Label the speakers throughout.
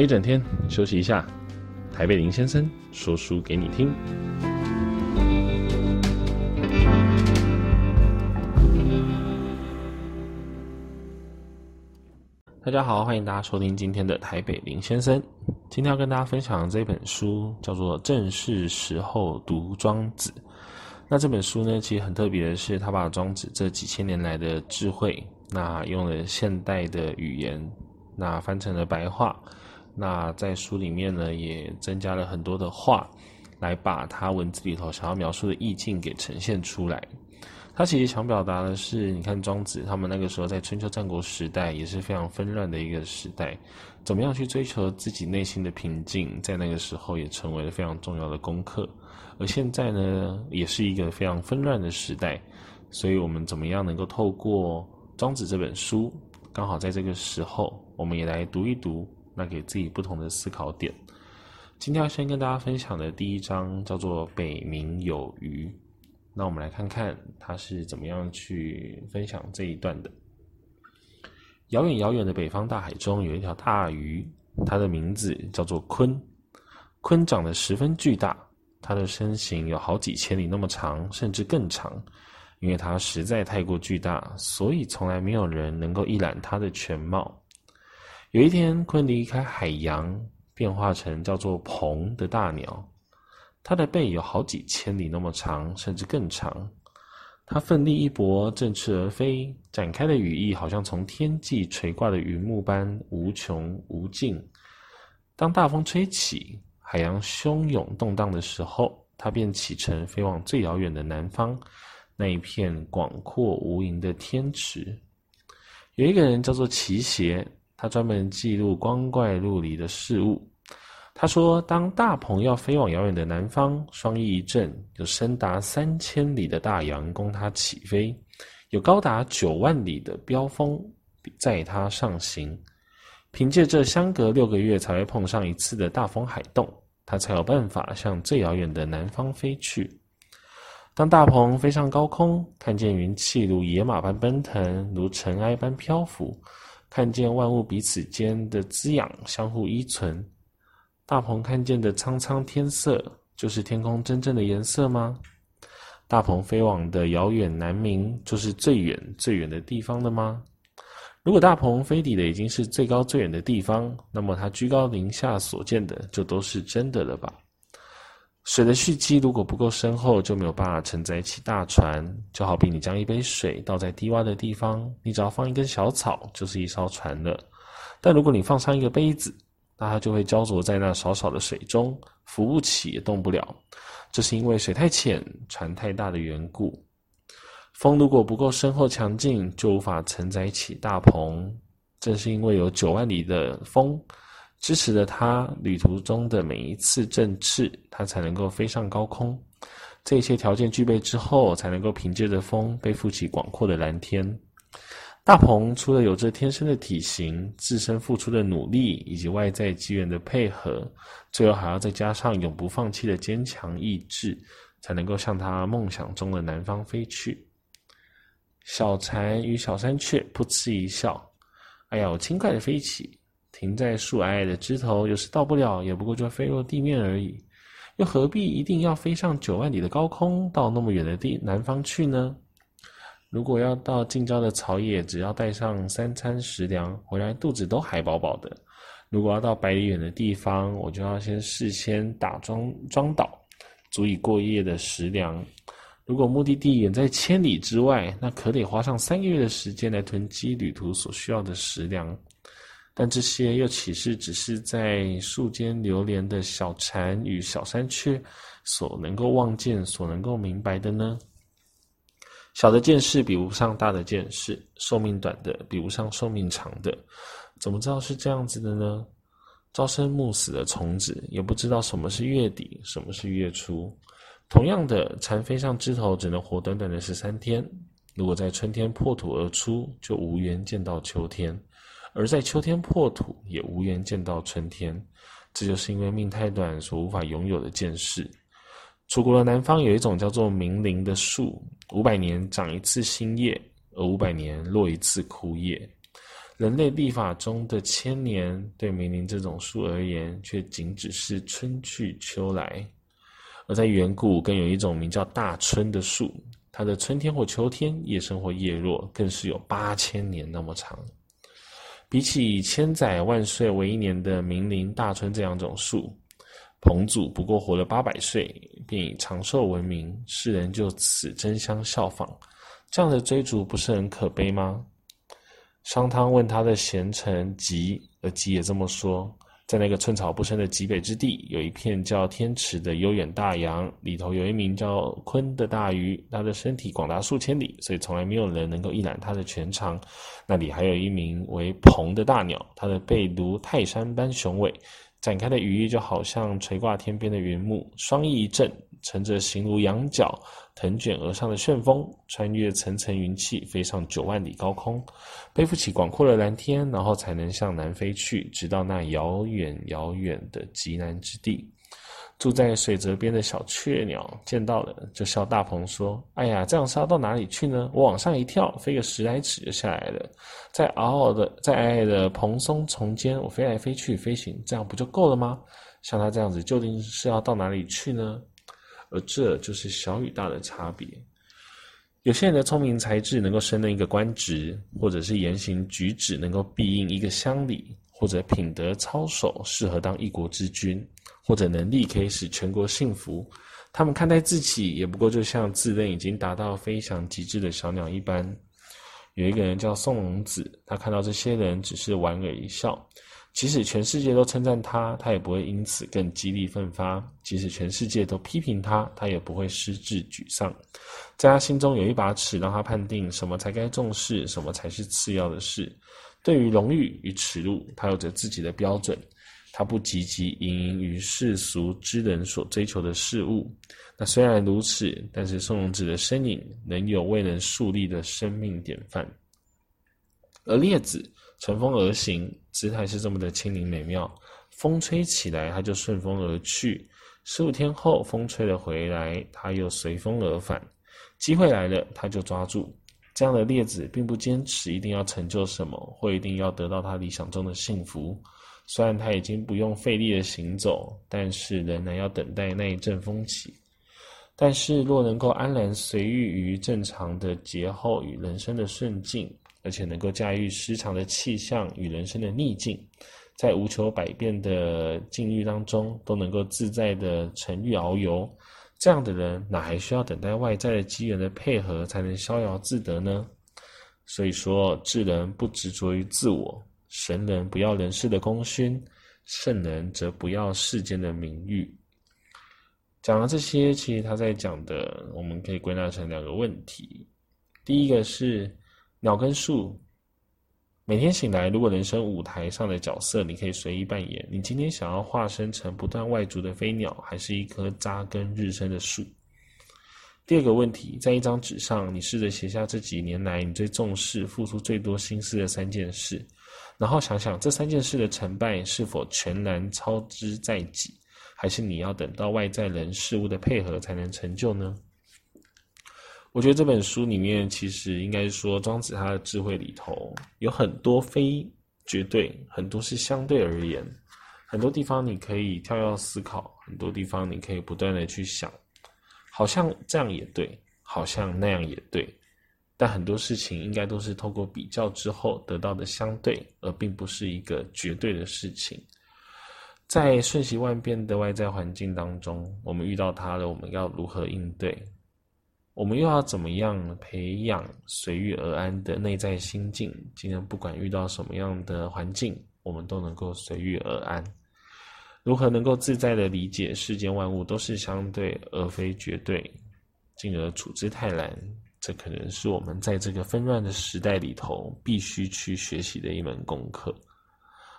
Speaker 1: 一整天，休息一下。台北林先生说书给你听。大家好，欢迎大家收听今天的台北林先生。今天要跟大家分享这本书叫做《正是时候读庄子》。那这本书呢，其实很特别的是，他把庄子这几千年来的智慧，那用了现代的语言，那翻成了白话。那在书里面呢，也增加了很多的画，来把他文字里头想要描述的意境给呈现出来。他其实想表达的是，你看庄子他们那个时候在春秋战国时代也是非常纷乱的一个时代，怎么样去追求自己内心的平静，在那个时候也成为了非常重要的功课。而现在呢，也是一个非常纷乱的时代，所以我们怎么样能够透过庄子这本书，刚好在这个时候，我们也来读一读，那给自己不同的思考点。今天要先跟大家分享的第一章叫做《北冥有鱼》。那我们来看看他是怎么样去分享这一段的。遥远遥远的北方大海中有一条大鱼，它的名字叫做鲲。鲲长得十分巨大，它的身形有好几千里那么长，甚至更长。因为它实在太过巨大，所以从来没有人能够一览它的全貌。有一天，鲲离开海洋，变化成叫做鹏的大鸟。它的背有好几千里那么长，甚至更长。它奋力一搏，振翅而飞，展开的羽翼好像从天际垂挂的云幕般无穷无尽。当大风吹起，海洋汹涌动荡的时候，它便启程飞往最遥远的南方，那一片广阔无垠的天池。有一个人叫做奇邪，他专门记录光怪陆离的事物。他说：“当大鹏要飞往遥远的南方，双翼一振，有深达三千里的大洋供它起飞，有高达九万里的飙风载它上行。凭借这相隔六个月才会碰上一次的大风海动，它才有办法向最遥远的南方飞去。当大鹏飞上高空，看见云气如野马般奔腾，如尘埃般漂浮，看见万物彼此间的滋养相互依存。”大鹏看见的苍苍天色，就是天空真正的颜色吗？大鹏飞往的遥远南冥，就是最远最远的地方了吗？如果大鹏飞抵的已经是最高最远的地方，那么它居高临下所见的，就都是真的了吧？水的蓄积如果不够深厚，就没有办法承载起大船。就好比你将一杯水倒在低洼的地方，你只要放一根小草，就是一艘船了。但如果你放上一个杯子，那它就会焦灼在那少少的水中，浮不起也动不了。这是因为水太浅，船太大的缘故。风如果不够深厚强劲，就无法承载起大鹏。正是因为有九万里的风支持着它旅途中的每一次振翅，它才能够飞上高空。这些条件具备之后，才能够凭借着风背负起广阔的蓝天。大鹏除了有着天生的体型、自身付出的努力以及外在机缘的配合，最后还要再加上永不放弃的坚强意志，才能够向他梦想中的南方飞去。小蝉与小山雀噗嗤一笑：“哎呀，我轻快的飞起，停在树矮矮的枝头，有时到不了，也不过就飞落地面而已，又何必一定要飞上九万里的高空，到那么远的地南方去呢？”如果要到近郊的草野，只要带上三餐食粮，回来肚子都还饱饱的。如果要到百里远的地方，我就要先事先打桩桩倒，足以过夜的食粮。如果目的地远在千里之外，那可得花上三个月的时间来囤积旅途所需要的食粮。但这些又岂是只是在树间流连的小蝉与小山雀所能够望见、所能够明白的呢？小的见识比不上大的见识，寿命短的比不上寿命长的，怎么知道是这样子的呢？朝生暮死的虫子也不知道什么是月底，什么是月初。同样的，蝉飞上枝头只能活短短的十三天，如果在春天破土而出，就无缘见到秋天；而在秋天破土，也无缘见到春天。这就是因为命太短所无法拥有的见识。楚国的南方有一种叫做冥灵的树，五百年长一次新叶，而五百年落一次枯叶。人类历法中的千年，对梅林这种树而言，却仅只是春去秋来。而在远古，更有一种名叫大椿的树，它的春天或秋天，夜深或夜落，更是有八千年那么长。比起千载万岁为一年的明灵、大春这两种树，彭祖不过活了八百岁，便以长寿闻名，世人就此争相效仿。这样的追逐不是很可悲吗？商汤问他的贤臣吉，而吉也这么说。在那个寸草不生的极北之地，有一片叫天池的悠远大洋，里头有一名叫鲲的大鱼，它的身体广大数千里，所以从来没有人能够一览它的全长。那里还有一名为鹏的大鸟，它的背如泰山般雄伟，展开的羽翼就好像垂挂天边的云幕，双翼一振，乘着形如羊角。腾卷而上的旋风，穿越层层云气，飞上九万里高空，背负起广阔的蓝天，然后才能向南飞去，直到那遥远遥远的极南之地。住在水泽边的小雀鸟见到了，就笑大鹏说：“哎呀，这样是要到哪里去呢？我往上一跳，飞个十来尺就下来了。在嗷嗷的，在矮矮的蓬松丛间，我飞来飞去飞行，这样不就够了吗？像他这样子，究竟是要到哪里去呢？”而这就是小与大的差别。有些人的聪明才智能够胜任一个官职，或者是言行举止能够庇应一个乡里，或者品德操守适合当一国之君，或者能力可以使全国幸福。他们看待自己，也不过就像自认已经达到飞翔极致的小鸟一般。有一个人叫宋龙子，他看到这些人只是莞尔一笑。即使全世界都称赞他，他也不会因此更激励奋发；即使全世界都批评他，他也不会失志沮丧。在他心中有一把尺，让他判定什么才该重视，什么才是次要的事。对于荣誉与耻辱，他有着自己的标准。他不汲汲营营于世俗之人所追求的事物。那虽然如此，但是宋龙子的身影仍有未能树立的生命典范。而列子。乘风而行，姿态是这么的轻灵美妙。风吹起来，它就顺风而去；十五天后，风吹了回来，它又随风而返。机会来了，它就抓住。这样的列子并不坚持一定要成就什么，或一定要得到他理想中的幸福。虽然他已经不用费力的行走，但是仍然要等待那一阵风起。但是，若能够安然随遇于正常的劫后与人生的顺境。而且能够驾驭失常的气象与人生的逆境，在无求百变的境遇当中，都能够自在的沉郁遨游。这样的人，哪还需要等待外在的机缘的配合，才能逍遥自得呢？所以说，智人不执着于自我，神人不要人世的功勋，圣人则不要世间的名誉。讲了这些，其实他在讲的，我们可以归纳成两个问题。第一个是。鸟跟树，每天醒来，如果人生舞台上的角色，你可以随意扮演。你今天想要化身成不断外逐的飞鸟，还是一棵扎根日升的树？第二个问题，在一张纸上，你试着写下这几年来你最重视、付出最多心思的三件事，然后想想这三件事的成败是否全然操之在己，还是你要等到外在人事物的配合才能成就呢？我觉得这本书里面，其实应该说，庄子他的智慧里头有很多非绝对，很多是相对而言，很多地方你可以跳跃思考，很多地方你可以不断的去想，好像这样也对，好像那样也对，但很多事情应该都是透过比较之后得到的相对，而并不是一个绝对的事情。在瞬息万变的外在环境当中，我们遇到它了，我们要如何应对？我们又要怎么样培养随遇而安的内在心境？今天不管遇到什么样的环境，我们都能够随遇而安。如何能够自在地理解世间万物都是相对而非绝对，进而处之泰然？这可能是我们在这个纷乱的时代里头必须去学习的一门功课。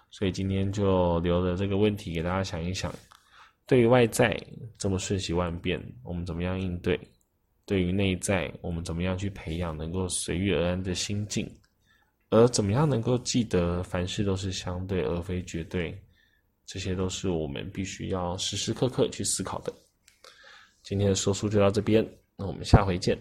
Speaker 1: 所以今天就留了这个问题给大家想一想：对于外在这么瞬息万变，我们怎么样应对？对于内在，我们怎么样去培养能够随遇而安的心境？而怎么样能够记得凡事都是相对而非绝对？这些都是我们必须要时时刻刻去思考的。今天的说书就到这边，那我们下回见。